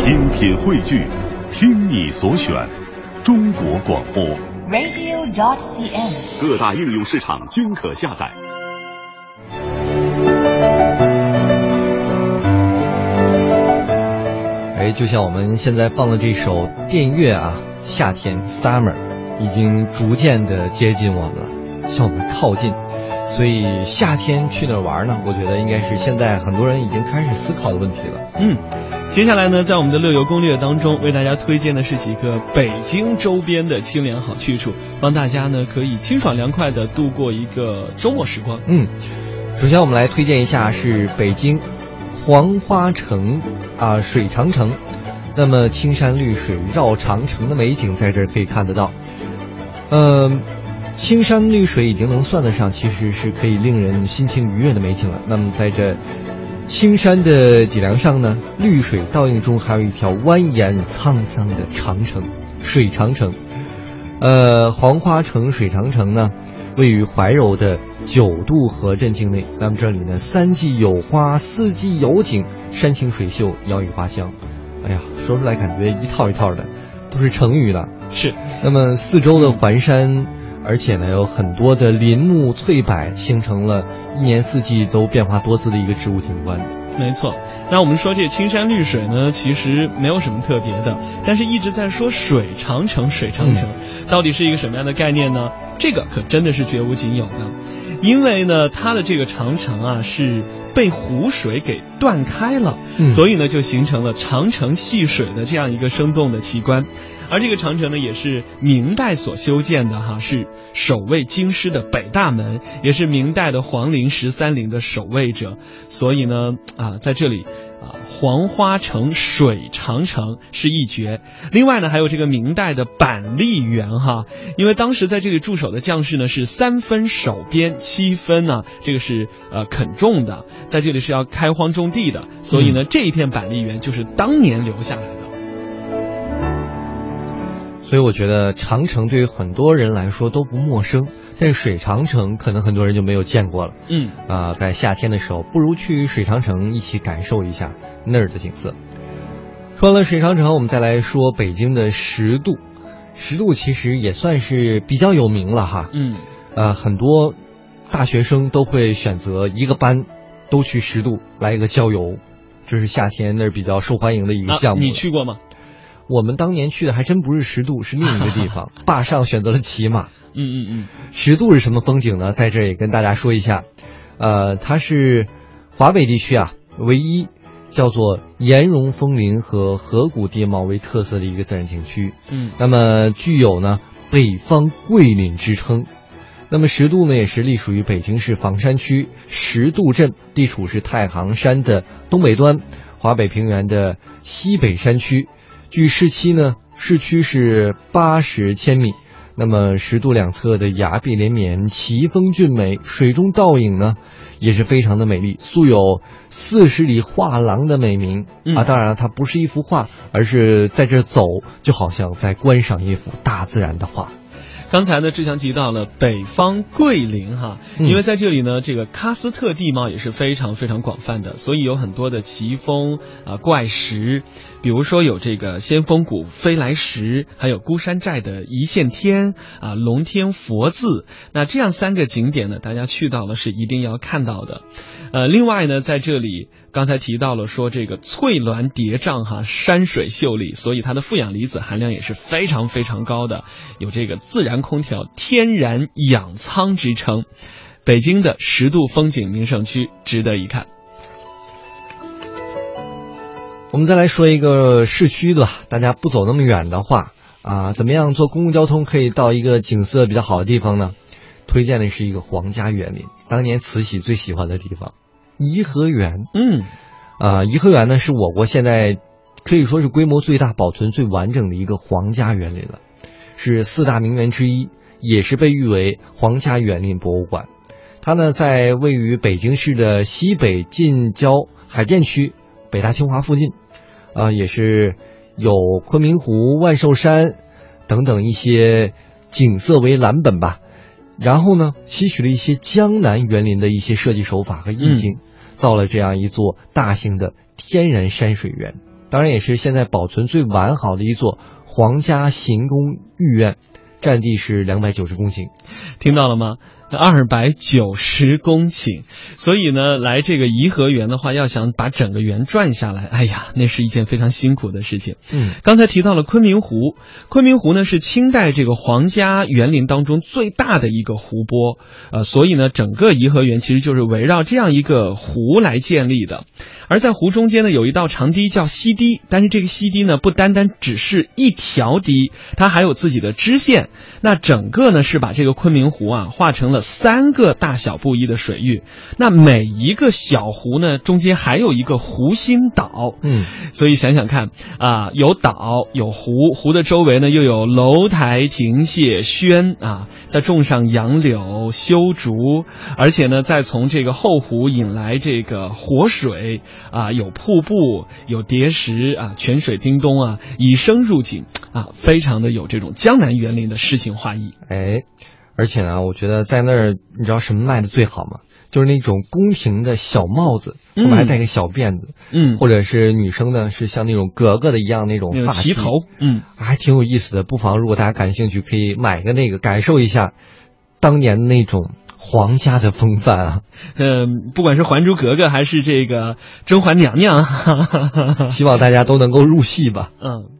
精品汇聚，听你所选，中国广播。radio.dot.cn，。各大应用市场均可下载。哎，就像我们现在放的这首电乐啊，《夏天》（Summer） 已经逐渐的接近我们了，向我们靠近。所以夏天去哪儿玩呢？我觉得应该是现在很多人已经开始思考的问题了。嗯，接下来呢，在我们的乐游攻略当中，为大家推荐的是几个北京周边的清凉好去处，帮大家呢可以清爽凉快的度过一个周末时光。嗯，首先我们来推荐一下是北京黄花城啊水长城，那么青山绿水绕长城的美景在这儿可以看得到。嗯、青山绿水已经能算得上其实是可以令人心情愉悦的美景了。那么在这青山的脊梁上呢，绿水倒映中还有一条蜿蜒沧桑的长城——水长城。呃，黄花城水长城呢，位于怀柔的九渡河镇境内。那么这里呢，三季有花，四季有景，山清水秀，鸟语花香。哎呀，说出来感觉一套一套的，都是成语了。是，那么四周的环山，而且呢有很多的林木翠柏，形成了一年四季都变化多姿的一个植物景观。没错。那我们说这青山绿水呢，其实没有什么特别的，但是一直在说水长城，水长城、到底是一个什么样的概念呢？这个可真的是绝无仅有的，因为呢，它的这个长城啊是被湖水给断开了，嗯所以呢就形成了长城戏水的这样一个生动的奇观。而这个长城呢，也是明代所修建的哈，是守卫京师的北大门，也是明代的皇陵十三陵的守卫者。所以呢，啊，在这里啊，黄花城水长城是一绝。另外呢，还有这个明代的板栗园哈，因为当时在这里驻守的将士呢是三分守边，七分呢这个是呃垦种的，在这里是要开荒种地的，所以呢，这一片板栗园就是当年留下来的。所以我觉得长城对于很多人来说都不陌生，但是水长城可能很多人就没有见过了。嗯。啊、在夏天的时候，不如去水长城一起感受一下那儿的景色。说完了水长城，我们再来说北京的十渡。十渡其实也算是比较有名了哈。嗯。呃，很多大学生都会选择一个班都去十渡来一个郊游，这是夏天那儿比较受欢迎的一个项目、啊。你去过吗？我们当年去的还真不是十渡，是另一个地方。坝上选择了骑马。嗯嗯嗯。十渡是什么风景呢？在这也跟大家说一下，呃，它是华北地区啊唯一叫做岩溶峰林和河谷地貌为特色的一个自然景区。嗯。那么具有呢北方桂林之称。那么十渡呢，也是隶属于北京市房山区十渡镇，地处是太行山的东北端，华北平原的西北山区。距市区呢，市区是八十千米。那么十渡两侧的崖壁连绵，奇峰峻美，水中倒影呢也是非常的美丽，素有“四十里画廊”的美名、嗯、啊。当然了，它不是一幅画，而是在这走，就好像在观赏一幅大自然的画。刚才呢，志强提到了北方桂林哈，因为在这里呢，这个喀斯特地貌也是非常非常广泛的，所以有很多的奇峰啊、怪石，比如说有这个先锋谷飞来石，还有孤山寨的一线天啊、龙天佛字，那这样三个景点呢，大家去到了是一定要看到的。呃，另外呢，在这里刚才提到了说这个翠峦叠嶂哈，山水秀丽，所以它的负氧离子含量也是非常非常高的，有这个自然空调天然养仓之称。北京的十渡风景名胜区值得一看。我们再来说一个市区的，大家不走那么远的话啊，怎么样坐公共交通可以到一个景色比较好的地方呢？推荐的是一个皇家园林，当年慈禧最喜欢的地方。颐和园，嗯，啊，颐和园呢是我国现在可以说是规模最大、保存最完整的一个皇家园林了，是四大名园之一，也是被誉为皇家园林博物馆。它呢在位于北京市的西北近郊海淀区北大清华附近，啊，也是有昆明湖、万寿山等等一些景色为蓝本吧。然后呢，吸取了一些江南园林的一些设计手法和意境，嗯、造了这样一座大型的天然山水园。当然也是现在保存最完好的一座皇家行宫御苑，占地是两百九十公顷。听到了吗？二百九十公顷，所以呢，来这个颐和园的话，要想把整个园转下来，哎呀，那是一件非常辛苦的事情。嗯，刚才提到了昆明湖，昆明湖呢是清代这个皇家园林当中最大的一个湖泊，呃，所以呢，整个颐和园其实就是围绕这样一个湖来建立的。而在湖中间呢，有一道长堤叫西堤，但是这个西堤呢，不单单只是一条堤，它还有自己的支线。那整个呢，是把这个昆明湖啊，画成了三个大小不一的水域。那每一个小湖呢，中间还有一个湖心岛。嗯，所以想想看啊，有岛有湖，湖的周围呢又有楼台亭榭轩啊，再种上杨柳修竹，而且呢，再从这个后湖引来这个活水。啊，有瀑布，有叠石啊，泉水叮咚啊，以声入景啊，非常的有这种江南园林的诗情画意。哎，而且呢，我觉得在那儿，你知道什么卖的最好吗？就是那种宫廷的小帽子，后面还戴个小辫子，嗯，或者是女生呢，是像那种格格的一样那种发旗头，嗯，还挺有意思的。不妨如果大家感兴趣，可以买个那个，感受一下当年那种。皇家的风范啊，嗯，不管是《还珠格格》还是这个《甄嬛娘娘》，希望大家都能够入戏吧。嗯。